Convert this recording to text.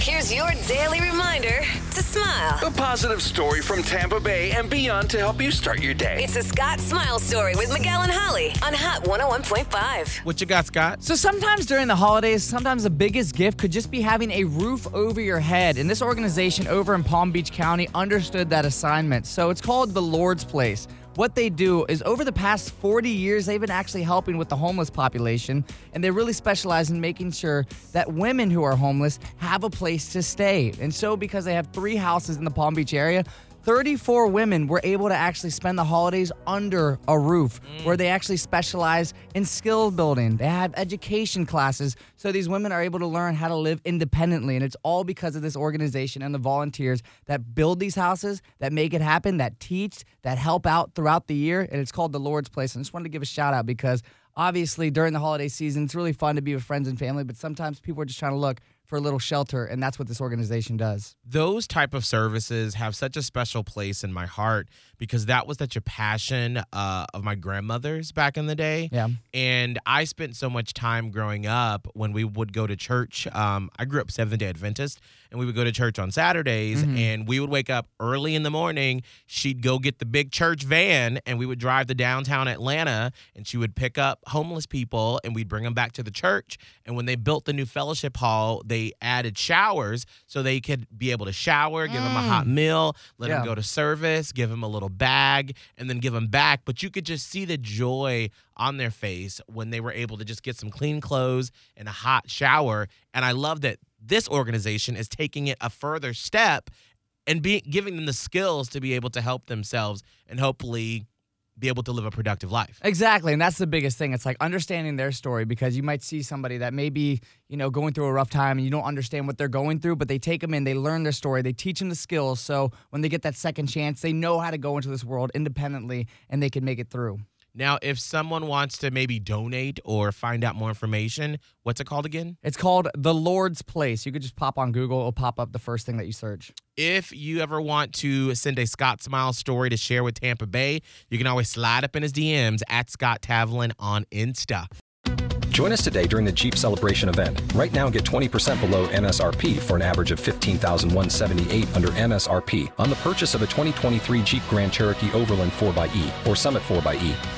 Here's your daily reminder to smile. A positive story from Tampa Bay and beyond to help you start your day. It's a Scott Smile Story with Miguel and Holly on Hot 101.5. What you got, Scott? So sometimes during the holidays, sometimes the biggest gift could just be having a roof over your head. And this organization over in Palm Beach County understood that assignment. So it's called the Lord's Place. What they do is over the past 40 years, they've been actually helping with the homeless population, and they really specialize in making sure that women who are homeless have a place to stay. And so, because they have three houses in the Palm Beach area, 34 women were able to actually spend the holidays under a roof mm. where they actually specialize in skill building. They have education classes so these women are able to learn how to live independently. And it's all because of this organization and the volunteers that build these houses, that make it happen, that teach, that help out throughout the year. And it's called the Lord's Place. And I just wanted to give a shout out because obviously during the holiday season, it's really fun to be with friends and family, but sometimes people are just trying to look for a little shelter. And that's what this organization does. Those type of services have such a special place in my heart because that was such a passion uh, of my grandmother's back in the day. Yeah. And I spent so much time growing up when we would go to church. Um, I grew up Seventh day Adventist, and we would go to church on Saturdays, and we would wake up early in the morning. She'd go get the big church van, and we would drive to downtown Atlanta, and she would pick up homeless people, and we'd bring them back to the church. And when they built the new fellowship hall, they added showers so they could be able to shower, give them a mm. hot meal, let Yeah. them go to service, give them a little bag, and then give them back. But you could just see the joy on their face when they were able to just get some clean clothes and a hot shower. And I love that this organization is taking it a further step and be, giving them the skills to be able to help themselves and hopefully be able to live a productive life. Exactly, and that's the biggest thing. It's like understanding their story because you might see somebody that may be, you know, going through a rough time and you don't understand what they're going through, but they take them in, they learn their story, they teach them the skills, so when they get that second chance, they know how to go into this world independently and they can make it through. Now, if someone wants to maybe donate or find out more information, what's it called again? It's called The Lord's Place. You could just pop on Google, it'll pop up the first thing that you search. If you ever want to send a Scott Smile story to share with Tampa Bay, you can always slide up in his DMs at Scott Tavlin on Insta. Join us today during the Jeep Celebration event. Right now, get 20% below MSRP for an average of 15,178 under MSRP on the purchase of a 2023 Jeep Grand Cherokee Overland 4xE or Summit 4xE.